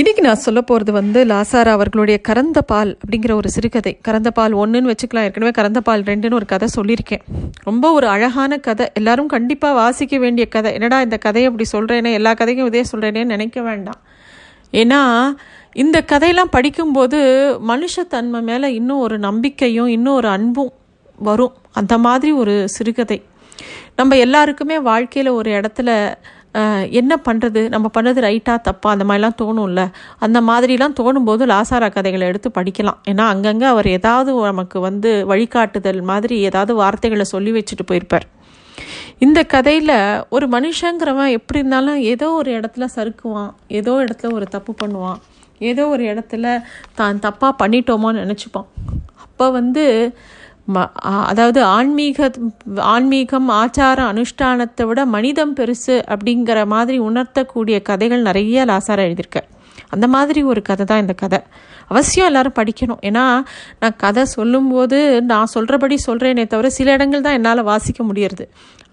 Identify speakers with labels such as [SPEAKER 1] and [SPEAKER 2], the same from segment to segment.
[SPEAKER 1] இன்றைக்கி நான் சொல்ல போகிறது வந்து லாசாரா அவர்களுடைய கறந்த பால் அப்படிங்கிற ஒரு சிறுகதை. கறந்த பால் ஒன்றுன்னு வச்சுக்கலாம். ஏற்கனவே கறந்த பால் ரெண்டுன்னு ஒரு கதை சொல்லியிருக்கேன். ரொம்ப ஒரு அழகான கதை. எல்லாரும் கண்டிப்பாக வாசிக்க வேண்டிய கதை. என்னடா இந்த கதையை அப்படி சொல்கிறேனே எல்லா கதையும் இதே சொல்கிறேனேன்னு நினைக்க வேண்டாம். ஏன்னா இந்த கதையெல்லாம் படிக்கும்போது மனுஷத்தன்மை மேலே இன்னும் ஒரு நம்பிக்கையும் இன்னும் ஒரு அன்பும் வரும். அந்த மாதிரி ஒரு சிறுகதை. நம்ம எல்லாருக்குமே வாழ்க்கையில் ஒரு இடத்துல என்ன பண்ணுறது நம்ம பண்ணுறது ரைட்டாக தப்பா? அந்த மாதிரிலாம் தோணும்ல. அந்த மாதிரிலாம் தோணும்போது லாசாரா கதைகளை எடுத்து படிக்கலாம். ஏன்னா அங்கங்கே அவர் ஏதாவது நமக்கு வந்து வழிகாட்டுதல் மாதிரி ஏதாவது வார்த்தைகளை சொல்லி வச்சுட்டு போயிருப்பார். இந்த கதையில் ஒரு மனுஷங்கிறவன் எப்படி இருந்தாலும் ஏதோ ஒரு இடத்துல சறுக்குவான். ஏதோ இடத்துல ஒரு தப்பு பண்ணுவான். ஏதோ ஒரு இடத்துல தான் தப்பாக பண்ணிட்டோமோன்னு நினச்சிப்பான். அப்போ வந்து அதாவது ஆன்மீக ஆன்மீகம் ஆச்சார அனுஷ்டானத்தை விட மனிதம் பெருசு அப்படிங்கிற மாதிரி உணர்த்தக்கூடிய கதைகள் நிறைய லாசாரா எழுதியிருக்கேன். அந்த மாதிரி ஒரு கதை தான் இந்த கதை. அவசியம் எல்லாரும் படிக்கணும். ஏன்னா நான் கதை சொல்லும்போது நான் சொல்கிறபடி சொல்கிறேனே தவிர சில இடங்கள் தான் என்னால் வாசிக்க முடியறது.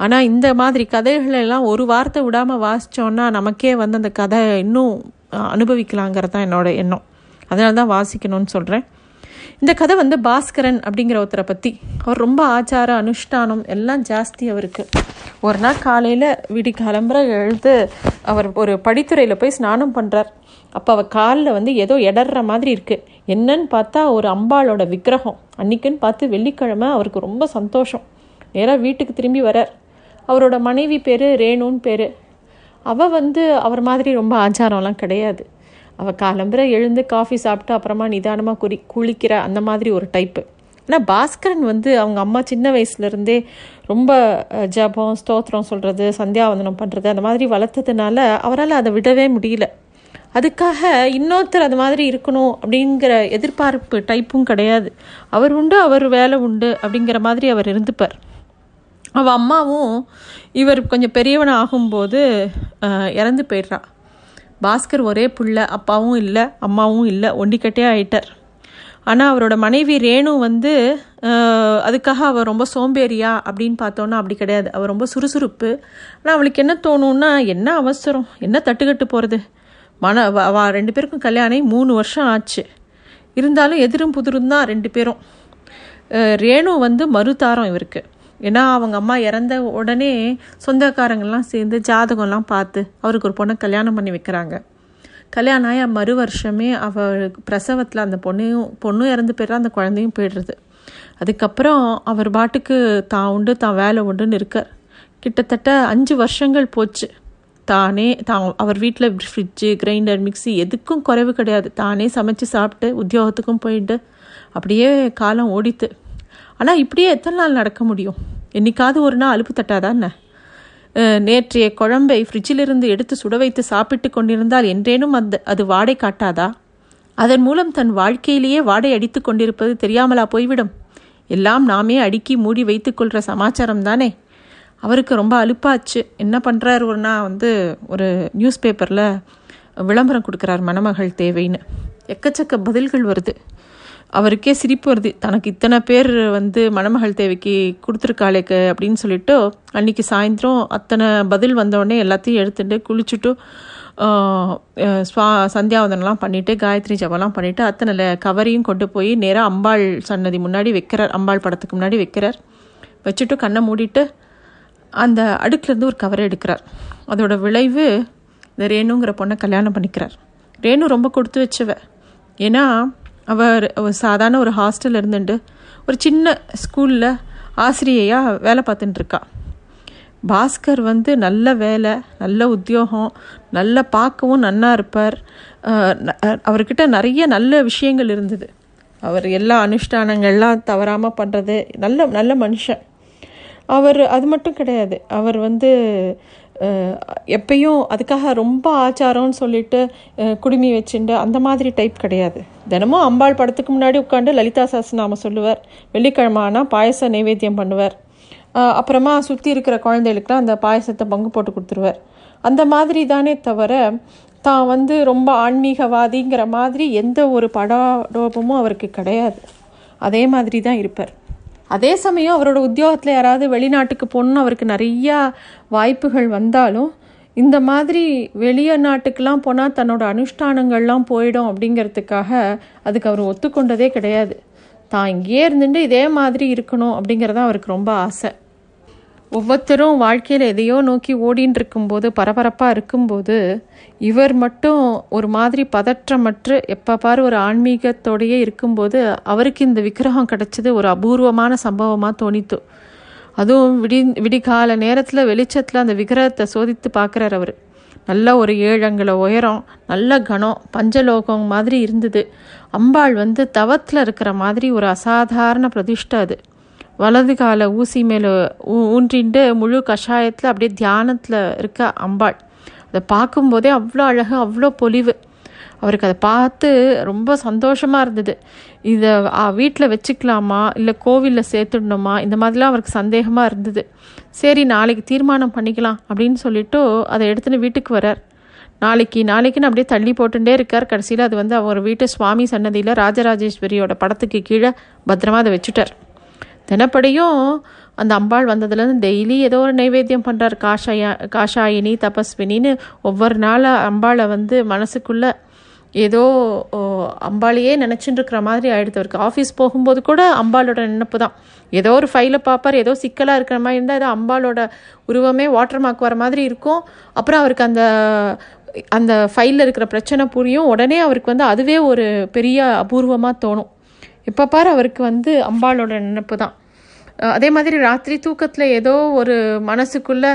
[SPEAKER 1] ஆனால் இந்த மாதிரி கதைகளெல்லாம் ஒரு வார்த்தை விடாமல் வாசித்தோன்னா நமக்கே வந்து அந்த கதை இன்னும் அனுபவிக்கலாங்கிறது தான் என்னோட எண்ணம். அதனால தான் வாசிக்கணும்னு சொல்கிறேன் இந்த கதை வந்து பாஸ்கரன் அப்படிங்கிற ஒருத்தரை பற்றி அவர் ரொம்ப ஆச்சார அனுஷ்டானம் எல்லாம் ஜாஸ்தி அவருக்கு. ஒரு நாள் காலையில் விடி கிளம்புற எழுந்து அவர் ஒரு படித்துறையில் போய் ஸ்நானம் பண்ணுறார் அப்போ அவர் காலில் வந்து ஏதோ இடர்ற மாதிரி இருக்குது என்னன்னு பார்த்தா ஒரு அம்பாளோட விக்கிரகம். அன்னைக்குன்னு பார்த்து வெள்ளிக்கிழமை அவருக்கு ரொம்ப சந்தோஷம். நேராக வீட்டுக்கு திரும்பி வரார். அவரோட மனைவி பேர் ரேணுன்னு பேர். அவள் வந்து அவர் மாதிரி ரொம்ப ஆச்சாரம்லாம் கிடையாது. அவள் காலம்புரை எழுந்து காஃபி சாப்பிட்டு அப்புறமா நிதானமாக குறி குளிக்கிற அந்த மாதிரி ஒரு டைப்பு ஆனால் பாஸ்கரன் வந்து அவங்க அம்மா சின்ன வயசுலேருந்தே ரொம்ப ஜபம் ஸ்தோத்திரம் சொல்கிறது சந்தியாவந்தனம் பண்ணுறது அந்த மாதிரி வளர்த்ததுனால அவரால் அதை விடவே முடியல. அதுக்காக இன்னொருத்தர் அது மாதிரி இருக்கணும் அப்படிங்கிற எதிர்பார்ப்பு டைப்பும் கிடையாது. அவர் உண்டு அவர் வேலை உண்டு அப்படிங்கிற மாதிரி அவர் இருந்துப்பார். அவள் அம்மாவும் இவர் கொஞ்சம் பெரியவன் ஆகும்போது இறந்து போயிடுறா. பாஸ்கர் ஒரே புள்ள அப்பாவும் இல்லை அம்மாவும் இல்லை ஒண்டிக்கட்டே ஆயிட்டார். ஆனால் அவரோட மனைவி ரேணு வந்து அதுக்காக அவள் ரொம்ப சோம்பேறியா அப்படின்னு பார்த்தோன்னா அப்படி கிடையாது. அவள் ரொம்ப சுறுசுறுப்பு. ஆனால் அவளுக்கு என்ன தோணும்னா என்ன அவசரம்? என்ன தட்டுக்கட்டு போகிறது மன அவ ரெண்டு பேருக்கும் கல்யாணம் மூணு வருஷம் ஆச்சு. இருந்தாலும் எதிரும் புதிரும் தான் ரெண்டு பேரும். ரேணு வந்து மறுதாரம் இவருக்கு. ஏன்னா அவங்க அம்மா இறந்த உடனே சொந்தக்காரங்கள்லாம் சேர்ந்து ஜாதகம்லாம் பார்த்து அவருக்கு ஒரு பொண்ணை கல்யாணம் பண்ணி வைக்கிறாங்க. கல்யாணம் ஆகி மறு வருஷமே அவளுக்கு பிரசவத்தில் அந்த பொண்ணையும் பொண்ணும் இறந்து போயிடுற அந்த குழந்தையும் போயிடுறது. அதுக்கப்புறம் அவர் பாட்டுக்கு தான் உண்டு தான் வேலை உண்டுன்னு இருக்கார். கிட்டத்தட்ட அஞ்சு வருஷங்கள் போச்சு. தானே தான் அவர் வீட்டில் ஃப்ரிட்ஜு கிரைண்டர் மிக்ஸி எதுக்கும் குறைவு கிடையாது. தானே சமைச்சு சாப்பிட்டு உத்தியோகத்துக்கும் போயிட்டு அப்படியே காலம் ஓடித்து ஆனால் இப்படியே எத்தனை நாள் நடக்க முடியும்? என்னைக்காவது ஒரு நாள் அலுப்பு தட்டாதானே நேற்றைய குழம்பை ஃப்ரிட்ஜிலிருந்து எடுத்து சுட வைத்து சாப்பிட்டு கொண்டிருந்தால் என்றேனும் அந்த அது வாடை காட்டாதா? அதன் மூலம் தன் வாழ்க்கையிலேயே வாடை அடித்து கொண்டிருப்பது தெரியாமலா போய்விடும்? எல்லாம் நாமே அடுக்கி மூடி வைத்துக்கொள்கிற சமாச்சாரம் தானே? அவருக்கு ரொம்ப அலுப்பாச்சு. என்ன பண்ணுறாரு ஒரு நாள் வந்து ஒரு நியூஸ் பேப்பரில் விளம்பரம் கொடுக்குறார் மணமகள் தேவைன்னு. எக்கச்சக்க பதில்கள் வருது. அவருக்கே சிரிப்பு வருது. தனக்கு இத்தனை பேர் வந்து மணமகள் தேவைக்கு கொடுத்துருக்காளேக்கு அப்படின்னு சொல்லிட்டு அன்னைக்கு சாயந்தரம் அத்தனை பதில் வந்தோடனே எல்லாத்தையும் எடுத்துட்டு குளிச்சுட்டு ஸ்வா சந்தியாவதனெலாம் பண்ணிவிட்டு காயத்ரி ஜபம்லாம் பண்ணிவிட்டு அத்தனை கவரையும் கொண்டு போய் நேராக அம்பாள் சன்னதி முன்னாடி வைக்கிறார். அம்பாள் படத்துக்கு முன்னாடி வைக்கிறார். வச்சுட்டு கண்ணை மூடிட்டு அந்த அடுக்குலேருந்து ஒரு கவரை எடுக்கிறார். அதோட விளைவு இந்த ரேணுங்கிற பொண்ணை கல்யாணம் பண்ணிக்கிறார். ரேணு ரொம்ப கொடுத்து வச்சவ. ஏன்னா அவர் சாதாரண ஒரு ஹாஸ்டல் இருந்துட்டு ஒரு சின்ன ஸ்கூலில் ஆசிரியையாக வேலை பார்த்துட்டுருக்கா பாஸ்கர் வந்து நல்ல வேலை நல்ல உத்தியோகம் நல்ல பார்க்கவும் நன்னா இருப்பார். அவர்கிட்ட நிறைய நல்ல விஷயங்கள் இருந்தது. அவர் எல்லா அனுஷ்டானங்கள்லாம் தவறாமல் பண்ணுறது நல்ல நல்ல மனுஷன். அவர் அது மட்டும் கிடையாது. அவர் வந்து எப்பயும் அதுக்காக ரொம்ப ஆச்சாரம்னு சொல்லிட்டு குடுமி வச்சுண்டு அந்த மாதிரி டைப் கிடையாது. தினமும் அம்பாள் படத்துக்கு முன்னாடி உட்காந்து லலிதா சாஸ்திரநாம சொல்லுவார். வெள்ளிக்கிழமை ஆனால் பாயச நைவேத்தியம் பண்ணுவார். அப்புறமா சுற்றி இருக்கிற குழந்தைகளுக்குலாம் அந்த பாயசத்தை பங்கு போட்டு கொடுத்துருவார். அந்த மாதிரி தானே தவிர தான் வந்து ரொம்ப ஆன்மீகவாதிங்கிற மாதிரி எந்த ஒரு படாடோபமும் அவருக்கு கிடையாது. அதே மாதிரி தான் இருப்பார். அதே சமயம் அவரோட உத்தியோகத்தில் யாராவது வெளிநாட்டுக்கு போகணுன்னு அவருக்கு நிறையா வாய்ப்புகள் வந்தாலும் இந்த மாதிரி வெளிய நாட்டுக்கெல்லாம் போனால் தன்னோட அனுஷ்டானங்கள்லாம் போயிடும் அப்படிங்கிறதுக்காக அதுக்கு அவர் ஒத்துக்கொண்டதே கிடையாது. தான் இங்கேயே இருந்துட்டு இதே மாதிரி இருக்கணும் அப்படிங்கிறது அவருக்கு ரொம்ப ஆசை. ஒவ்வொருத்தரும் வாழ்க்கையில் எதையோ நோக்கி ஓடின்னு இருக்கும்போது பரபரப்பாக இருக்கும்போது இவர் மட்டும் ஒரு மாதிரி பதற்றமற்று எப்போ பாரு ஒரு ஆன்மீகத்தோடையே இருக்கும்போது அவருக்கு இந்த விக்கிரகம் கிடச்சது ஒரு அபூர்வமான சம்பவமாக தோணித்து. அதுவும் விடி விடிகால நேரத்தில் வெளிச்சத்தில் அந்த விக்கிரகத்தை சோதித்து பார்க்குறார் அவர். நல்ல ஒரு ஏழங்களை உயரம் நல்ல கனம் பஞ்சலோகம் மாதிரி இருந்தது. அம்பாள் வந்து தவத்தில் இருக்கிற மாதிரி ஒரு அசாதாரண பிரதிஷ்டை அது. வலது காலை ஊசி மேலே ஊன்றிண்டு முழு கஷாயத்தில் அப்படியே தியானத்தில் இருக்க அம்பாள். அதை பார்க்கும்போதே அவ்வளோ அழகு அவ்வளோ பொலிவு. அவருக்கு அதை பார்த்து ரொம்ப சந்தோஷமாக இருந்தது. இதை வீட்டில் வச்சுக்கலாமா? இல்லை கோவிலில் சேர்த்துடணுமா? இந்த மாதிரிலாம் அவருக்கு சந்தேகமாக இருந்தது. சரி நாளைக்கு தீர்மானம் பண்ணிக்கலாம் அப்படின்னு சொல்லிட்டு அதை எடுத்துன்னு வீட்டுக்கு வரார் நாளைக்கு நாளைக்குன்னு அப்படியே தள்ளி போட்டுட்டே இருக்கார். கடைசியில் அது வந்து அவர் வீட்டு சுவாமி சன்னதியில் ராஜராஜேஸ்வரியோட படத்துக்கு கீழே பத்திரமா அதை வச்சுட்டார். தினப்படியும் அந்த அம்பாள் வந்ததுலேருந்து டெய்லி ஏதோ ஒரு நைவேத்தியம் பண்ணுறார் காஷாயா காஷாயினி தபஸ்வினின்னு ஒவ்வொரு நாளாக அம்பாளை வந்து மனசுக்குள்ளே ஏதோ அம்பாளையே நினச்சிட்டு இருக்கிற மாதிரி ஆகிடுது அவருக்கு ஆஃபீஸ் போகும்போது கூட அம்பாளோட நினப்பு தான். ஏதோ ஒரு ஃபைலை பார்ப்பார் ஏதோ சிக்கலாக இருக்கிற மாதிரி இருந்தால் ஏதோ அம்பாளோட உருவமே வாட்டர் மார்க் வர மாதிரி இருக்கும். அப்புறம் அவருக்கு அந்த அந்த ஃபைலில் இருக்கிற பிரச்சனை புரியும். உடனே அவருக்கு வந்து அதுவே ஒரு பெரிய அபூர்வமாக தோணும். இப்போ பாரு அவருக்கு வந்து அம்பாளோட நினப்பு தான் அதே மாதிரி ராத்திரி தூக்கத்தில் ஏதோ ஒரு மனசுக்குள்ளே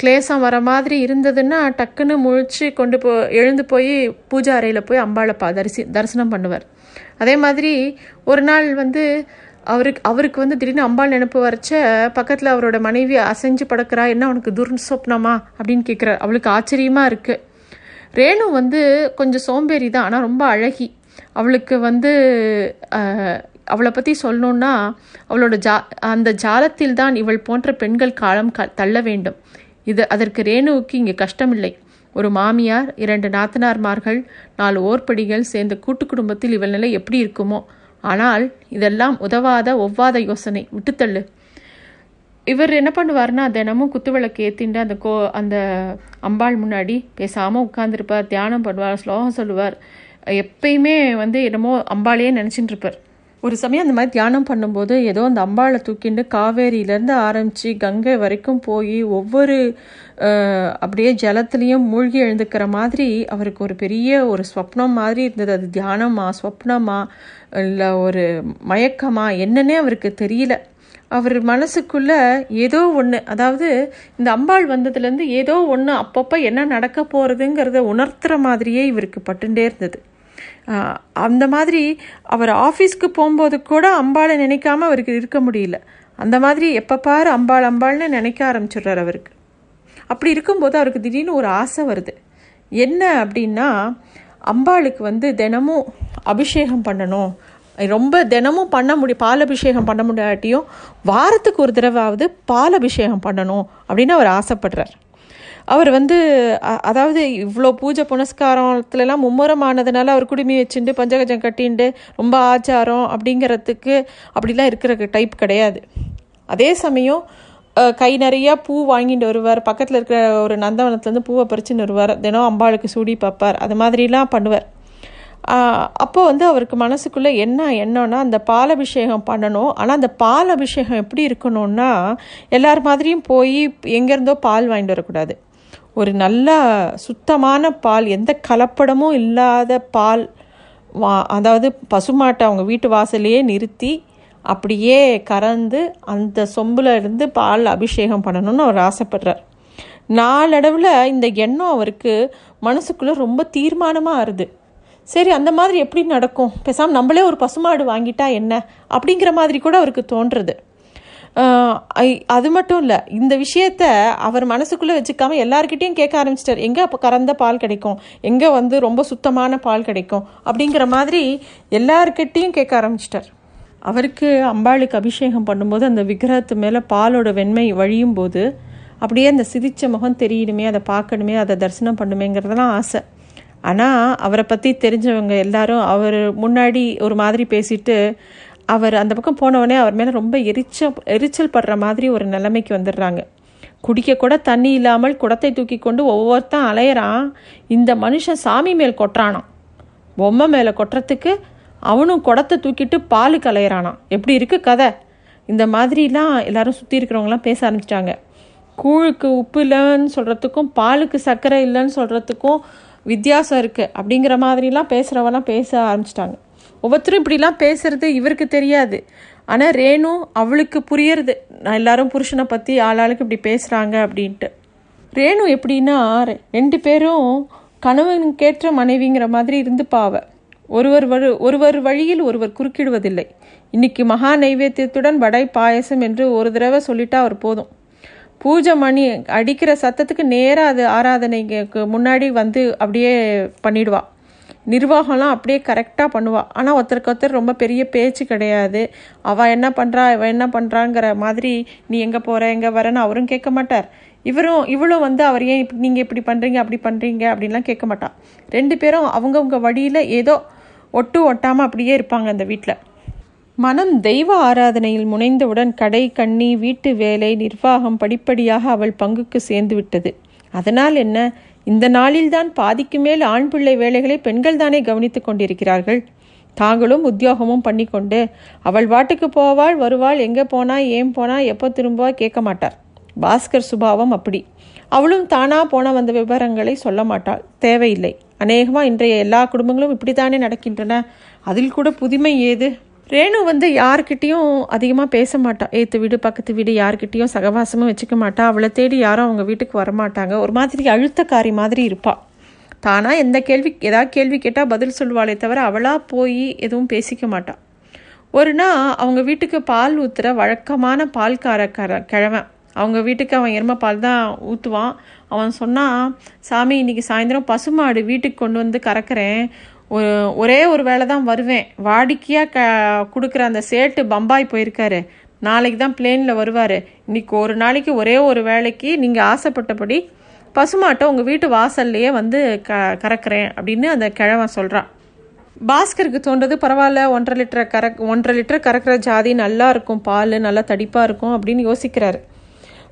[SPEAKER 1] கிளேசம் வர மாதிரி இருந்ததுன்னா டக்குன்னு முழிச்சு கொண்டு போ எழுந்து போய் பூஜா அறையில் போய் அம்பாளை பா தரிசி தரிசனம் பண்ணுவார். அதே மாதிரி ஒரு நாள் வந்து அவருக்கு அவருக்கு வந்து திடீர்னு அம்பாள் நினப்பு வரைச்ச பக்கத்தில் அவரோட மனைவி அசைஞ்சு படக்கிறா என்ன அவனுக்கு துர்சொப்னமா அப்படின்னு கேட்குறாரு அவளுக்கு ஆச்சரியமாக இருக்குது ரேணு வந்து கொஞ்சம் சோம்பேறி தான் ஆனால் ரொம்ப அழகி. அவளுக்கு வந்து அவளை பற்றி சொல்லணுன்னா அவளோட ஜா அந்த ஜாலத்தில் தான் இவள் போன்ற பெண்கள் காலம் க தள்ள வேண்டும். இது அதற்கு ரேணுவுக்கு இங்கே கஷ்டமில்லை. ஒரு மாமியார் இரண்டு நாத்தனார்மார்கள் நாலு ஓர்படிகள் சேர்ந்த கூட்டு குடும்பத்தில் இவள் நிலை எப்படி இருக்குமோ. ஆனால் இதெல்லாம் உதவாத ஒவ்வாத யோசனை. விட்டுத்தள்ளு. இவர் என்ன பண்ணுவார்னா தினமும் குத்துவிளக்கு ஏற்றிண்டு அந்த கோ அந்த அம்பாள் முன்னாடி பேசாமல் உட்காந்துருப்பார் தியானம் பண்ணுவார் ஸ்லோகம் சொல்லுவார். எப்பயுமே வந்து என்னமோ அம்பாளையே நினச்சிட்டு இருப்பார். ஒரு சமயம் அந்த மாதிரி தியானம் பண்ணும்போது ஏதோ அந்த அம்பாளை தூக்கிண்டு காவேரியிலேருந்து ஆரம்பித்து கங்கை வரைக்கும் போய் ஒவ்வொரு அப்படியே ஜலத்துலேயும் மூழ்கி எழுந்துக்கிற மாதிரி அவருக்கு ஒரு பெரிய ஒரு ஸ்வப்னம் மாதிரி இருந்தது. அது தியானமா ஸ்வப்னமா இல்லை ஒரு மயக்கமா என்னன்னே அவருக்கு தெரியல. அவர் மனசுக்குள்ள ஏதோ ஒன்று அதாவது இந்த அம்பாள் வந்ததுலேருந்து ஏதோ ஒன்று அப்பப்போ என்ன நடக்க போகிறதுங்கிறத உணர்த்துற மாதிரியே இவருக்கு பட்டுண்டே இருந்தது. அந்த மாதிரி அவர் ஆஃபீஸ்க்கு போகும்போது கூட அம்பாளை நினைக்காம அவருக்கு இருக்க முடியல. அந்த மாதிரி எப்போ பாரு அம்பாள் அம்பாள்னு நினைக்க ஆரம்பிச்சிடுறார் அவருக்கு. அப்படி இருக்கும்போது அவருக்கு திடீர்னு ஒரு ஆசை வருது. என்ன அப்படின்னா அம்பாளுக்கு வந்து தினமும் அபிஷேகம் பண்ணணும் ரொம்ப தினமும் பண்ண முடியும் பால் அபிஷேகம் பண்ண முடியாட்டியும் வாரத்துக்கு ஒரு தடவாவது பால் அபிஷேகம் பண்ணணும் அப்படின்னு அவர் ஆசைப்படுறார். அவர் வந்து அதாவது இவ்வளோ பூஜை புனஸ்காரத்துலலாம் மும்முரமானதுனால அவர் குடுமி வச்சுட்டு பஞ்சகஜம் கட்டிண்டு ரொம்ப ஆச்சாரம் அப்படிங்கிறதுக்கு அப்படிலாம் இருக்கிற டைப் கிடையாது. அதே சமயம் கை நிறையா பூ வாங்கிட்டு வருவார். பக்கத்தில் இருக்கிற ஒரு நந்தவனத்துலேருந்து பூவை பறிச்சுன்னு வருவார். தினம் அம்பாளுக்கு சூடி பார்ப்பார். அது மாதிரிலாம் பண்ணுவார். அப்போ வந்து அவருக்கு மனசுக்குள்ளே என்ன எண்ணம்னா அந்த பால் அபிஷேகம் பண்ணணும். ஆனால் அந்த பால் அபிஷேகம் எப்படி இருக்கணும்னா எல்லார் மாதிரியும் போய் எங்கேருந்தோ பால் வாங்கிட்டு வரக்கூடாது. ஒரு நல்ல சுத்தமான பால் எந்த கலப்படமும் இல்லாத பால் வா அதாவது பசுமாட்டை அவங்க வீட்டு வாசலையே நிறுத்தி அப்படியே கறந்து அந்த சொம்பில் இருந்து பால் அபிஷேகம் பண்ணணும்னு அவர் ஆசைப்படுறார். நாளடைவில் இந்த எண்ணம் அவருக்கு மனசுக்குள்ளே ரொம்ப தீர்மானமாக ஆறுது சரி அந்த மாதிரி எப்படி நடக்கும்? பேசாமல் நம்மளே ஒரு பசுமாடு வாங்கிட்டா என்ன? அப்படிங்கிற மாதிரி கூட அவருக்கு தோன்றுறது. அது மட்டும் இல்லை இந்த விஷயத்த அவர் மனசுக்குள்ளே வச்சுக்காம எல்லாருக்கிட்டேயும் கேட்க ஆரம்பிச்சிட்டார். எங்கே அப்போ கறந்த பால் கிடைக்கும்? எங்கே வந்து ரொம்ப சுத்தமான பால் கிடைக்கும்? அப்படிங்கிற மாதிரி எல்லாருக்கிட்டேயும் கேட்க ஆரம்பிச்சிட்டார். அவருக்கு அம்பாளுக்கு அபிஷேகம் பண்ணும்போது அந்த விக்கிரகத்து மேலே பாலோட வெண்மை வழியும் போது அப்படியே அந்த சிதிச்ச முகம் தெரியணுமே அதை பார்க்கணுமே அதை தரிசனம் பண்ணுமேங்கிறதெல்லாம் ஆசை. ஆனால் அவரை பற்றி தெரிஞ்சவங்க எல்லாரும் அவர் முன்னாடி ஒரு மாதிரி பேசிட்டு அவர் அந்த பக்கம் போனவொடனே அவர் மேலே ரொம்ப எரிச்சல் எரிச்சல் படுற மாதிரி ஒரு நிலைமைக்கு வந்துடுறாங்க. குடிக்க கூட தண்ணி இல்லாமல் குடத்தை தூக்கி கொண்டு ஒவ்வொருத்தன் அலையிறான். இந்த மனுஷன் சாமி மேல் கொட்டுறானாம். பொம்மை மேலே கொட்டுறதுக்கு அவனும் குடத்தை தூக்கிட்டு பாலுக்கு கலையிறானான் எப்படி இருக்குது கதை? இந்த மாதிரிலாம் எல்லாரும் சுற்றி இருக்கிறவங்களாம் பேச ஆரம்பிச்சிட்டாங்க. கூழுக்கு உப்பு இல்லைன்னு சொல்கிறதுக்கும் பாலுக்கு சர்க்கரை இல்லைன்னு சொல்கிறதுக்கும் வித்தியாசம் இருக்குது அப்படிங்கிற மாதிரிலாம் பேசுகிறவெல்லாம் பேச ஆரம்பிச்சிட்டாங்க. ஒவ்வொருத்தரும் இப்படிலாம் பேசுறது இவருக்கு தெரியாது. ஆனால் ரேணு அவளுக்கு புரியறது. நான் எல்லாரும் புருஷனை பற்றி ஆளாளுக்கு இப்படி பேசுகிறாங்க அப்படின்ட்டு. ரேணு எப்படின்னா ரெண்டு பேரும் கணவனுக்கேற்ற மனைவிங்கிற மாதிரி இருந்து பாவ ஒருவர் வரு ஒருவர் வழியில் ஒருவர் குறுக்கிடுவதில்லை. இன்னைக்கு மகா நைவேத்தியத்துடன் வடை பாயசம் என்று ஒரு தடவை சொல்லிட்டா அவர் போதும். பூஜை மணி அடிக்கிற சத்தத்துக்கு நேராக அது ஆராதனைக்கு முன்னாடி வந்து அப்படியே பண்ணிடுவா. நிர்வாகம்லாம் அப்படியே கரெக்டாக பண்ணுவா. ஆனால் ஒருத்தருக்கு ஒருத்தர் ரொம்ப பெரிய பேச்சு கிடையாது. அவள் என்ன பண்ணுறா இவன் என்ன பண்ணுறாங்கிற மாதிரி நீ எங்கே போகிற எங்கே வரேன்னு அவரும் கேட்க மாட்டார். இவரும் இவளும் வந்து அவர் ஏன் இப்படி நீங்கள் இப்படி பண்ணுறீங்க அப்படி பண்ணுறீங்க அப்படின்லாம் கேட்க மாட்டான் ரெண்டு பேரும் அவங்கவுங்க வழியில் ஏதோ ஒட்டு ஒட்டாமல் அப்படியே இருப்பாங்க அந்த வீட்டில் மனம் தெய்வ ஆராதனையில் முனைந்தவுடன் கடை கண்ணி வீட்டு வேலை நிர்வாகம் படிப்படியாக அவள் பங்குக்கு சேர்ந்துவிட்டது அதனால் என்ன? இந்த நாளில்தான் பாதிக்கு மேல் ஆண் பிள்ளை வேலைகளை பெண்கள் தானே கவனித்துக் கொண்டிருக்கிறார்கள். தாங்களும் உத்தியோகமும் பண்ணிக்கொண்டு அவள் வாட்டுக்கு போவாள் வருவாள் எங்கே போனா ஏன் போனா எப்போ திரும்புவா கேட்க மாட்டார் பாஸ்கர் சுபாவம் அப்படி. அவளும் தானா போன வந்த விவரங்களை சொல்ல மாட்டாள். தேவையில்லை. அநேகமாக இன்றைய எல்லா குடும்பங்களும் இப்படித்தானே நடக்கின்றன. அதில் கூட புதுமை ஏது? ரேணு வந்து யார்கிட்டயும் அதிகமாக பேச மாட்டாள் ஏற்று வீடு பக்கத்து வீடு யார்கிட்டயும் சகவாசமும் வச்சுக்க மாட்டா. அவளை தேடி யாரும் அவங்க வீட்டுக்கு வரமாட்டாங்க. ஒரு மாதிரி அழுத்தக்காரி மாதிரி இருப்பாள் தானாக எந்த கேள்வி ஏதாவது கேள்வி கேட்டால் பதில் சொல்லுவாளே தவிர அவளாக போய் எதுவும் பேசிக்க மாட்டாள் ஒரு நாள் அவங்க வீட்டுக்கு பால் ஊற்றுற வழக்கமான பால்கார கர கிழவன். அவங்க வீட்டுக்கு அவன் எருமை பால் தான் ஊற்றுவான் அவன் சொன்னான் சாமி இன்னைக்கு சாயந்தரம் பசுமாடு வீட்டுக்கு கொண்டு வந்து கறக்கிறேன். ஒரு ஒரே ஒரு வேலை தான் வருவேன். வாடிக்கையாக க கொடுக்குற அந்த சேட்டு பம்பாய் போயிருக்காரு. நாளைக்கு தான் பிளேனில் வருவார். இன்றைக்கி ஒரு நாளைக்கு ஒரே ஒரு வேலைக்கு நீங்கள் ஆசைப்பட்டபடி பசுமாட்டை உங்கள் வீட்டு வாசல்லையே வந்து க கறக்கிறேன் அப்படின்னு அந்த கிழவன் சொல்கிறான் பாஸ்கருக்கு தோன்றது பரவாயில்ல ஒன்றரை லிட்டர் கறக் ஒன்றரை லிட்டர் கறக்கிற ஜாதி நல்லா இருக்கும் பால் நல்லா தடிப்பாக இருக்கும் அப்படின்னு யோசிக்கிறாரு.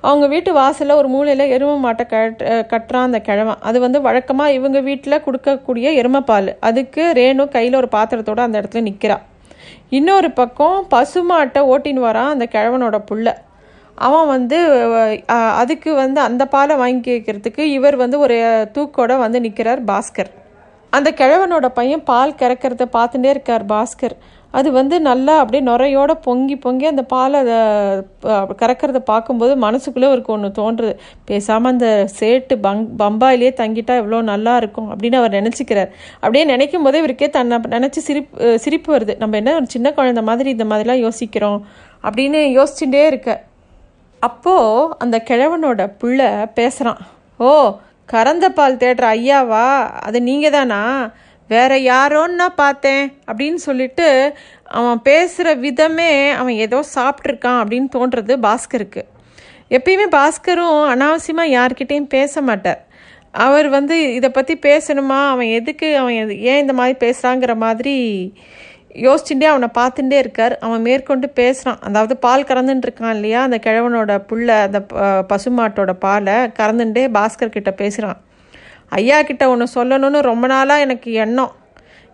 [SPEAKER 1] அவங்க வீட்டு வாசலில் ஒரு மூலையில் எருமை மாட்டை கட் கட்டுறான் அந்த கிழவன். அது வந்து வழக்கமாக இவங்க வீட்டில் கொடுக்கக்கூடிய எருமைப்பால் அதுக்கு ரேணு கையில் ஒரு பாத்திரத்தோட அந்த இடத்துல நிற்கிறா இன்னொரு பக்கம் பசுமாட்டை ஓட்டின்னு வரான் அந்த கிழவனோட புள்ள. அவன் வந்து அதுக்கு வந்து அந்த பாலை வாங்கி வைக்கிறதுக்கு இவர் வந்து ஒரு தூக்கோட வந்து நிற்கிறார் பாஸ்கர். அந்த கிழவனோட பையன் பால் கறக்கிறத பார்த்துட்டே இருக்கார் பாஸ்கர். அது வந்து நல்லா அப்படியே நுரையோட பொங்கி பொங்கி அந்த பாலை கறக்கிறத பார்க்கும்போது மனசுக்குள்ளே இவருக்கு ஒன்று தோன்றுது. பேசாமல் அந்த சேட்டு பங் பம்பாயிலே தங்கிட்டா எவ்வளோ நல்லா இருக்கும் அப்படின்னு அவர் நினச்சிக்கிறார். அப்படியே நினைக்கும் போதே இவருக்கே தன்னை நினச்சி சிரிப்பு சிரிப்பு வருது. நம்ம என்ன ஒரு சின்ன குழந்தை மாதிரி இந்த மாதிரிலாம் யோசிக்கிறோம் அப்படின்னு யோசிச்சுட்டே இருக்க. அப்போது அந்த கிழவனோட பிள்ளை பேசுகிறான் ஓ கறந்த பால் தேடுற ஐயாவா? அது நீங்கள் தானா வேற யாரோன்னா பார்த்தேன் அப்படின்னு சொல்லிட்டு அவன் பேசுகிற விதமே அவன் ஏதோ சாப்பிட்ருக்கான் அப்படின்னு தோன்றது பாஸ்கருக்கு. எப்பயுமே பாஸ்கரும் அனாவசியமாக யார்கிட்டேயும் பேச மாட்டார். அவர் வந்து இதை பற்றி பேசணுமா? அவன் எதுக்கு? அவன் எது- ஏன் இந்த மாதிரி பேசுகிறாங்கிற மாதிரி யோசிச்சுட்டே அவனை பார்த்துட்டே இருக்கார். அவன் மேற்கொண்டு பேசுகிறான் அதாவது பால் கறந்துட்டு இருக்கான் இல்லையா? அந்த கிழவனோட புள்ள அந்த ப- பசுமாட்டோட பாலை கறந்துட்டே பாஸ்கர் கிட்ட பேசுகிறான் ஐயா கிட்ட ஒன்று சொல்லணும்னு ரொம்ப நாளாக எனக்கு எண்ணம்.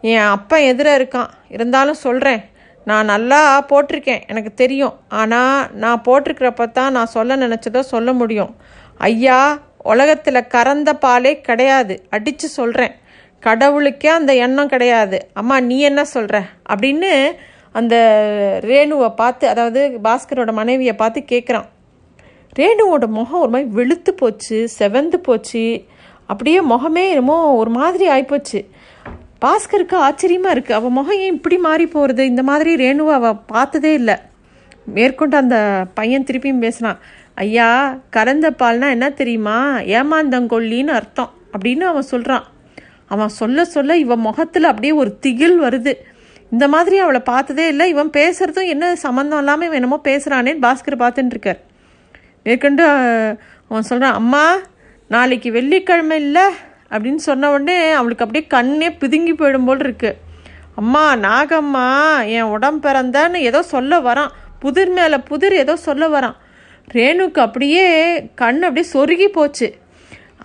[SPEAKER 1] என் அப்பன் எதிர இருக்கான். இருந்தாலும் சொல்கிறேன் நான் நல்லா போட்டிருக்கேன். எனக்கு தெரியும். ஆனால் நான் போட்டிருக்கிறப்ப தான் நான் சொல்ல நினச்சதோ சொல்ல முடியும். ஐயா உலகத்தில் கறந்த பாலே கிடையாது. அடித்து சொல்கிறேன் கடவுளுக்கே அந்த எண்ணம் கிடையாது. அம்மா நீ என்ன சொல்கிற அப்படின்னு அந்த ரேணுவை பார்த்து அதாவது பாஸ்கரோட மனைவியை பார்த்து கேட்குறான் ரேணுவோட முகம் ஒரு மாதிரி வெளுத்து போச்சு செவந்து போச்சு. அப்படியே முகமே என்னமோ ஒரு மாதிரி ஆயிப்போச்சு. பாஸ்கருக்கு ஆச்சரியமாக இருக்குது அவள் முகம் ஏன் இப்படி மாறி போகிறது இந்த மாதிரி ரேணுவை அவள் பார்த்ததே இல்லை. மேற்கொண்டு அந்த பையன் திருப்பியும் பேசுனான். ஐயா கறந்த பால்னா என்ன தெரியுமா? ஏமாந்தங்கொல்லின்னு அர்த்தம் அப்படின்னு அவன் சொல்கிறான் அவன் சொல்ல சொல்ல இவன் முகத்தில் அப்படியே ஒரு திகில் வருது. இந்த மாதிரி அவளை பார்த்ததே இல்லை. இவன் பேசுகிறதும் என்ன சம்மந்தம் இல்லாமல் இவன் என்னமோ பேசுகிறானேன்னு பாஸ்கர் பார்த்துட்டுருக்கார் மேற்கொண்டு அவன் சொல்கிறான் அம்மா நாளைக்கு வெள்ளிக்கிழமை இல்லை அப்படின்னு சொன்ன உடனே அவளுக்கு அப்படியே கண்ணே பிதுங்கி போயிடும் போல் இருக்கு. அம்மா நாகம்மா என் உடம்பு பிறந்தான்னு ஏதோ சொல்ல வரான். புதிர் மேலே புதிர் ஏதோ சொல்ல வரான். ரேணுக்கு அப்படியே கண் அப்படியே சொருகி போச்சு.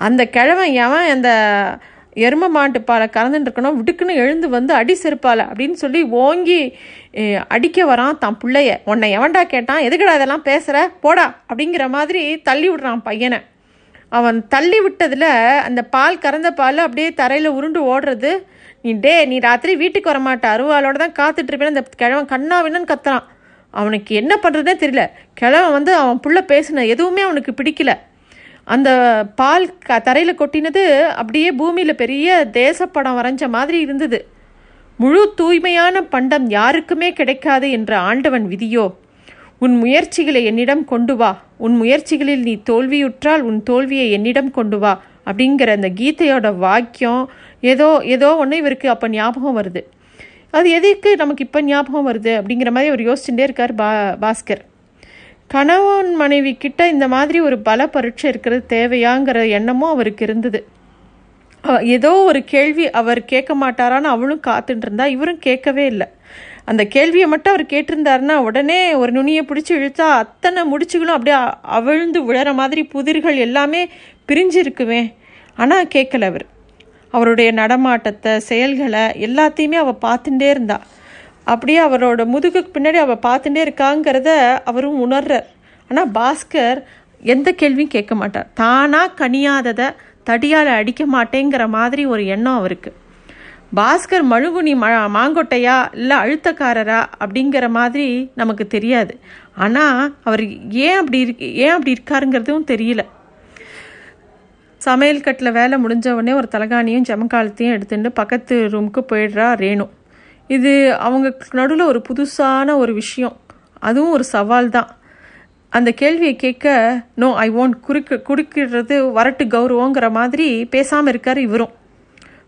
[SPEAKER 1] அந்த கிழவன் எவன் அந்த எரும மாட்டு பாலை கறந்துட்டு இருக்கணும் விடுக்குன்னு எழுந்து வந்து அடி செருப்பால அப்படின்னு சொல்லி ஓங்கி அடிக்க வரான் தன் பிள்ளைய. உன்னை எவன்டா கேட்டான்? எதுக்குடா இதெல்லாம் பேசுகிற போடா அப்படிங்கிற மாதிரி தள்ளி விடுறான் பையனை. அவன் தள்ளி விட்டதில் அந்த பால் கறந்த பால் அப்படியே தரையில் உருண்டு ஓடுறது. நீ டே நீ ராத்திரி வீட்டுக்கு வர மாட்ட அருவாளோட தான் காத்துட்ருப்பேன்னு அந்த கிழவன் கண்ணா கத்துறான். அவனுக்கு என்ன பண்ணுறதுனே தெரியல. கிழவன் வந்து அவன் புள்ள பேசின எதுவுமே அவனுக்கு பிடிக்கல. அந்த பால் க தரையில் கொட்டினது அப்படியே பூமியில் பெரிய தேசப்படம் வரைஞ்ச மாதிரி இருந்தது. முழு தூய்மையான பண்டம் யாருக்குமே கிடைக்காது என்ற ஆண்டவன் விதியோ உன் முயற்சிகளை என்னிடம் கொண்டு வா. உன் முயற்சிகளில் நீ தோல்வியுற்றால் உன் தோல்வியை என்னிடம் கொண்டு வா அப்படிங்கிற அந்த கீதையோட வாக்கியம் ஏதோ ஏதோ ஒன்று இவருக்கு அப்போ ஞாபகம் வருது. அது எதுக்கு நமக்கு இப்போ ஞாபகம் வருது அப்படிங்கிற மாதிரி அவர் யோசிச்சுட்டே இருக்கார் பா பாஸ்கர். கணவன் மனைவி கிட்ட இந்த மாதிரி ஒரு பல பரீட்சை இருக்கிறது தேவையாங்கிற எண்ணமும் அவருக்கு இருந்தது. ஏதோ ஒரு கேள்வி அவர் கேட்க மாட்டாரான்னு அவளும் காத்துட்டு இருந்தா இவரும் கேட்கவே இல்லை. அந்த கேள்வியை மட்டும் அவர் கேட்டிருந்தாருன்னா உடனே ஒரு நுனியை பிடிச்சி இழுத்தா அத்தனை முடிச்சுகளும் அப்படியே அவிழ்ந்து விழற மாதிரி புதிர்கள் எல்லாமே பிரிஞ்சு இருக்குமே ஆனால் கேட்கல அவர். அவருடைய நடமாட்டத்தை செயல்களை எல்லாத்தையுமே அவள் பார்த்துட்டே இருந்தா. அப்படியே அவரோட முதுகுக்கு பின்னாடி அவள் பார்த்துட்டே இருக்காங்கிறத அவரும் உணர்றார். ஆனால் பாஸ்கர் எந்த கேள்வியும் கேட்க மாட்டார். தானாக கனியாததை தடியால் அடிக்க மாட்டேங்கிற மாதிரி ஒரு எண்ணம் அவருக்கு. பாஸ்கர் மழுகுனி ம மாங்கொட்டையா? இல்லை அழுத்தக்காரரா? அப்படிங்கிற மாதிரி நமக்கு தெரியாது. ஆனால் அவர் ஏன் அப்படி இருக்கு ஏன் அப்படி இருக்காருங்கிறதும் தெரியல. சமையல் கட்டில் வேலை முடிஞ்ச உடனே ஒரு தலகாணியும் ஜமக்காலத்தையும் எடுத்துட்டு பக்கத்து ரூமுக்கு போயிடுறா ரேணு. இது அவங்க நடுவில் ஒரு புதுசான ஒரு விஷயம். அதுவும் ஒரு சவால் தான். அந்த கேள்வியை கேட்க நோ ஐ ஒன்ட் குறுக்கு குறுக்கிடுறது வரட்டு கௌரவங்கிற மாதிரி பேசாமல் இருக்கார் இவரும்.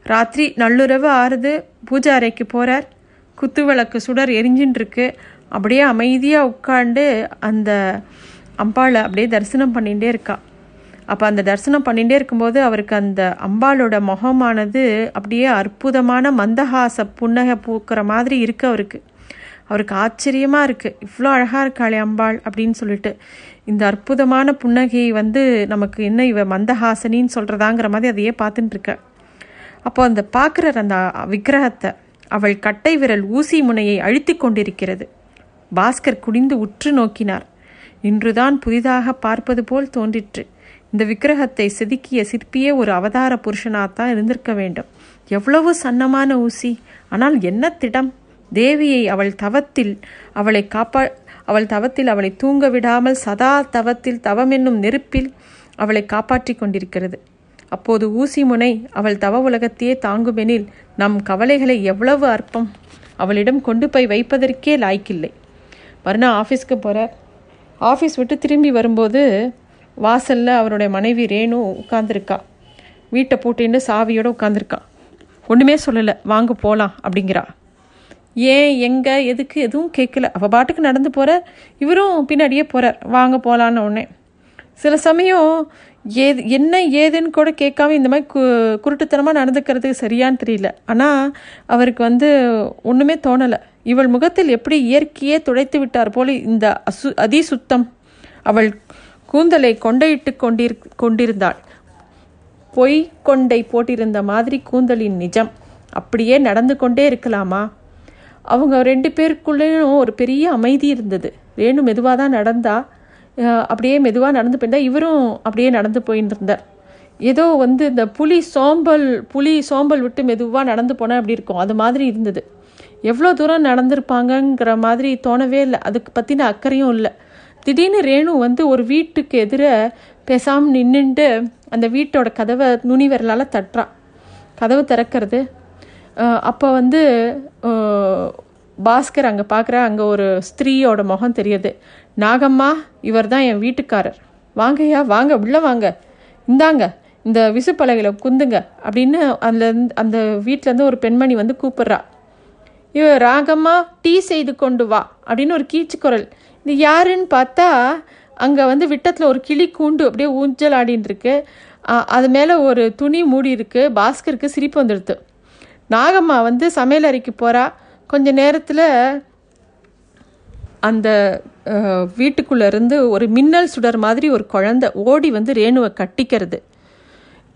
[SPEAKER 1] ராத்திரி நள்ளுறவு ஆறுது பூஜை அறைக்கு போகிறார் குத்து விளக்கு சுடர் எரிஞ்சுட்டு அப்படியே அமைதியாக உட்காண்டு அந்த அம்பாளை அப்படியே தரிசனம் பண்ணிகிட்டே இருக்கா. அப்போ அந்த தரிசனம் பண்ணிகிட்டே இருக்கும்போது அவருக்கு அந்த அம்பாளோட முகமானது அப்படியே அற்புதமான மந்தஹாச புன்னகை பூக்கிற மாதிரி இருக்கு அவருக்கு. அவருக்கு ஆச்சரியமாக இருக்குது இவ்வளோ அழகாக இருக்காளே அம்பாள் அப்படின்னு சொல்லிட்டு. இந்த அற்புதமான புன்னகை வந்து நமக்கு என்ன இவ மந்தஹாசனின்னு சொல்கிறதாங்கிற மாதிரி அதையே பார்த்துட்டுருக்கேன் அப்போ அந்த பார்க்குற அந்த விக்கிரகத்தை அவள் கட்டை விரல் ஊசி முனையை அழுத்தி கொண்டிருக்கிறது. பாஸ்கர் குனிந்து உற்று நோக்கினார். இன்றுதான் புதிதாக பார்ப்பது போல் தோன்றிற்று. இந்த விக்கிரகத்தை செதுக்கிய சிற்பியே ஒரு அவதார புருஷனாத்தான் இருந்திருக்க வேண்டும். எவ்வளவு சன்னமான ஊசி ஆனால் என்ன திடம்? தேவியை அவள் தவத்தில் அவளை காப்பா அவள் தவத்தில் அவளை தூங்க விடாமல் சதா தவத்தில் தவமென்னும் நெருப்பில் அவளை காப்பாற்றி கொண்டிருக்கிறது. அப்போது ஊசி முனை அவள் தவ உலகத்தையே தாங்குமெனில் நம் கவலைகளை எவ்வளவு அற்பம். அவளிடம் கொண்டு போய் வைப்பதற்கே லாய்க்கில்லை. மறுநாள் ஆஃபீஸ்க்கு போகிறார் ஆஃபீஸ் விட்டு திரும்பி வரும்போது வாசலில் அவருடைய மனைவி ரேணு உட்காந்துருக்கா வீட்டை பூட்டின்னு சாவியோடு உட்காந்துருக்கா ஒன்றுமே சொல்லலை. வாங்க போகலாம் அப்படிங்கிறா. ஏன் எங்கே எதுக்கு? எதுவும் கேட்கல அவள் பாட்டுக்கு நடந்து போகிற இவரும் பின்னாடியே போகிறார் வாங்க போகலான்னு உடனே. சில சமயம் ஏது என்ன ஏதுன்னு கூட கேட்காம இந்த மாதிரி கு குருட்டுத்தனமாக நடந்துக்கிறதுக்கு சரியான்னு தெரியல. ஆனால் அவருக்கு வந்து ஒன்றுமே தோணலை. இவள் முகத்தில் எப்படி இயற்கையே துடைத்து விட்டார் போல இந்த அசு அதிசுத்தம். அவள் கூந்தலை கொண்டையிட்டு கொண்டிரு கொண்டிருந்தாள். பொய் கொண்டை போட்டிருந்த மாதிரி கூந்தலின் நிஜம். அப்படியே நடந்து கொண்டே இருக்கலாமா? அவங்க ரெண்டு பேருக்குள்ளேயும் ஒரு பெரிய அமைதி இருந்தது. ரேணு மெதுவாக தான் நடந்தா அப்படியே மெதுவாக நடந்து போயிருந்தா இவரும் அப்படியே நடந்து போயின்னு இருந்தார் ஏதோ வந்து இந்த புலி சோம்பல் புலி சோம்பல் விட்டு மெதுவாக நடந்து போனால் அப்படி இருக்கும்? அது மாதிரி இருந்தது. எவ்வளோ தூரம் நடந்திருப்பாங்கங்கிற மாதிரி தோணவே இல்லை. அதுக்கு பற்றின அக்கறையும் இல்லை. திடீர்னு ரேணு வந்து ஒரு வீட்டுக்கு எதிர பேசாமல் நின்றுட்டு அந்த வீட்டோட கதவை நுனி விரலால் தட்டுறான் கதவு திறக்கிறது. அப்போ வந்து பாஸ்கர் அங்கே பார்க்குற அங்கே ஒரு ஸ்திரீயோட முகம் தெரியுது. நாகம்மா இவர் தான் என் வீட்டுக்காரர். வாங்கய்யா வாங்க உள்ளே வாங்க. இந்தாங்க இந்த விசுப்பலகையில் குந்துங்க அப்படின்னு அந்த அந்த வீட்டிலேருந்து ஒரு பெண்மணி வந்து கூப்பிட்றா. இவ ராகம்மா டீ செய்து கொண்டு வா அப்படின்னு ஒரு கீச்சு குரல். இது யாருன்னு பார்த்தா அங்கே வந்து விட்டத்தில் ஒரு கிளி கூண்டு அப்படியே ஊஞ்சல் ஆடின்னு இருக்கு அது மேலே ஒரு துணி மூடி இருக்கு பாஸ்கருக்கு சிரிப்பு வந்துடுது. நாகம்மா வந்து சமையல் அறைக்கு போகிறா கொஞ்ச நேரத்தில் அந்த வீட்டுக்குள்ளேருந்து ஒரு மின்னல் சுடர் மாதிரி ஒரு குழந்தை ஓடி வந்து ரேணுவை கட்டிக்கிறது.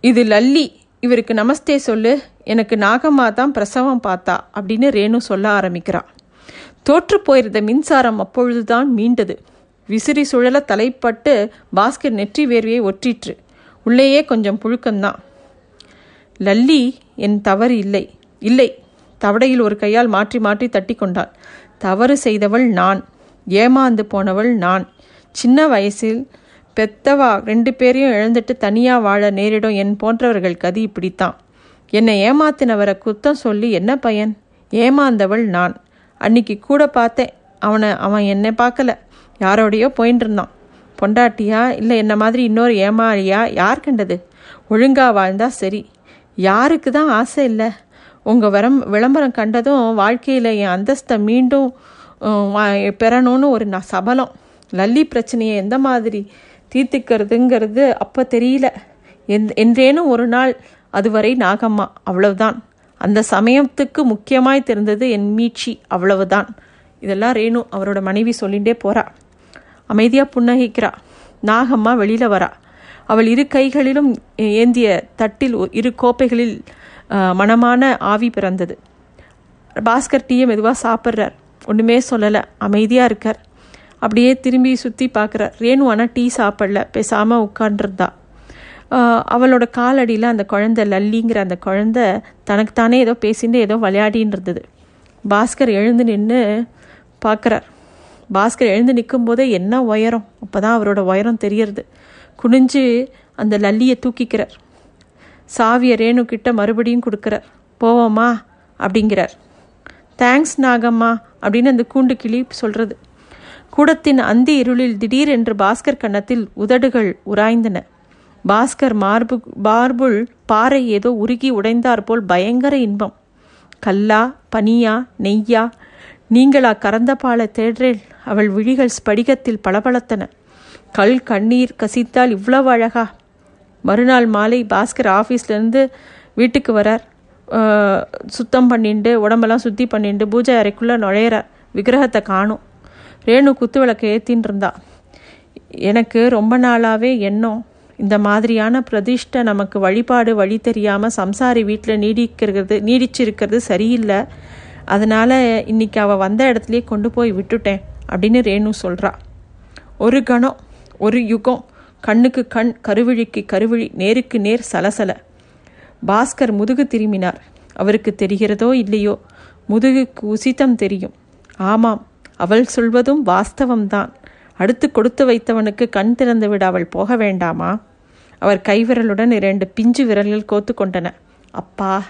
[SPEAKER 1] இது லல்லி இவருக்கு நமஸ்தே சொல்லு எனக்கு நாகம்மா தான் பிரசவம் பார்த்தா அப்படின்னு ரேணு சொல்ல ஆரம்பிக்கிறான் தோற்று போயிருந்த மின்சாரம் அப்பொழுதுதான் மீண்டது. விசிறி சுழல தலைப்பட்டு பாஸ்கர் நெற்றி வேர்வையை ஒற்றிற்று. உள்ளேயே கொஞ்சம் புழுக்கம்தான். லல்லி என் தவறு இல்லை. இல்லை. தவடையில் ஒரு கையால் மாற்றி மாற்றி தட்டி கொண்டாள் தவறு செய்தவள் நான். ஏமாந்து போனவள் நான். சின்ன வயசில் பெத்தவா ரெண்டு பேரையும் இழந்துட்டு தனியாக வாழ நேரிடும் என் போன்றவர்கள் கதி இப்படித்தான். என்னை ஏமாத்தினவரை குத்தம் சொல்லி என்ன பயன்? ஏமாந்தவள் நான். அன்னைக்கு கூட பார்த்தேன். அவனை அவன் என்னை பார்க்கல. யாரோடையோ போயின்னு இருந்தான். பொண்டாட்டியா இல்லை என்ன மாதிரி இன்னொரு ஏமாறியா யார் கண்டது? ஒழுங்கா வாழ்ந்தா சரி. யாருக்கு தான் ஆசை இல்லை. உங்கள் வரம் விளம்பரம் கண்டதும் வாழ்க்கையில் என் அந்தஸ்தை மீண்டும் பெறணும்னு ஒரு நான் சபலம். லல்லி பிரச்சனையை எந்த மாதிரி தீர்த்துக்கிறதுங்கிறது அப்போ தெரியல. எந் என்றேனும் ஒரு நாள் அதுவரை நாகம்மா அவ்வளவுதான். அந்த சமயத்துக்கு முக்கியமாய் தெரிந்தது என் மீட்சி அவ்வளவுதான். இதெல்லாம் ரேணு அவரோட மனைவி சொல்லிகிட்டே போறா. அமைதியாக புன்னகைக்கிறா. நாகம்மா வெளியில் வரா. அவள் இரு கைகளிலும் ஏந்திய தட்டில் இரு கோப்பைகளில் மனமான மணமான ஆவி பிறந்தது. பாஸ்கர் டீயை மெதுவாக சாப்பிட்றார். ஒன்றுமே சொல்லலை. அமைதியாக இருக்கார். அப்படியே திரும்பி சுற்றி பார்க்குறார். ரேணு ஆனால் டீ சாப்பிடல. பேசாமல் உட்காண்டிருந்தா அவளோட காலடியில் அந்த குழந்தை லல்லிங்கிற அந்த குழந்தை தனக்குத்தானே ஏதோ பேசிட்டு ஏதோ விளையாடின்னு இருந்தது. பாஸ்கர் எழுந்து நின்று பார்க்குறார். பாஸ்கர் எழுந்து நிற்கும் போதே என்ன உயரம்? அப்போ தான் அவரோட உயரம் தெரியறது. குனிஞ்சு அந்த லல்லியை தூக்கிக்கிறார். சாவியை ரேணுக்கிட்ட மறுபடியும் கொடுக்குறார். போவோமா? அப்படிங்கிறார். தேங்க்ஸ் நாகம்மா அப்படின்னு அந்த கூண்டு கிளி சொல்கிறது கூடத்தின் அந்தி இருளில் திடீரென்று பாஸ்கர் கன்னத்தில் உதடுகள் உராய்ந்தன. பாஸ்கர் மார்பு மார்புள் பாறை ஏதோ உருகி உடைந்தாற்போல் பயங்கர இன்பம். கல்லா பனியா நெய்யா நீங்களா கறந்த பாலை தேடுறேன் அவள் விழிகள் ஸ்படிகத்தில் பளபளத்தன. கல் கண்ணீர் கசித்தால் இவ்வளவு அழகா. மறுநாள் மாலை பாஸ்கர் ஆஃபீஸ்லேருந்து வீட்டுக்கு வரார். சுத்தம் பண்ணிண்டு உடம்பெல்லாம் சுத்தி பண்ணிண்டு பூஜை அறைக்குள்ளே நுழையிற விக்கிரகத்தை காணும். ரேணு குத்து விளக்கு ஏற்றின்னு இருந்தா. எனக்கு ரொம்ப நாளாகவே எண்ணம் இந்த மாதிரியான பிரதிஷ்டை நமக்கு வழிபாடு வழி தெரியாமல் சம்சாரி வீட்டில் நீடிக்கிறது நீடிச்சிருக்கிறது சரியில்லை. அதனால் இன்னைக்கு அவள் வந்த இடத்துலையே கொண்டு போய் விட்டுட்டேன் அப்படின்னு ரேணு சொல்கிறா ஒரு கணம் ஒரு யுகம் கண்ணுக்கு கண் கருவிழிக்கு கருவிழி நேருக்கு நேர் சலசலை. பாஸ்கர் முதுகு திரும்பினார். அவருக்கு தெரிகிறதோ இல்லையோ? முதுகுக்கு உசிதம் தெரியும். ஆமாம் அவள் சொல்வதும் வாஸ்தவம்தான். அடுத்து கொடுத்து வைத்தவனுக்கு கண் திறந்து விட அவள் போக வேண்டாமா? அவர் கைவிரலுடன் இரண்டு பிஞ்சு விரல்கள் கோத்து கொண்டன. அப்பா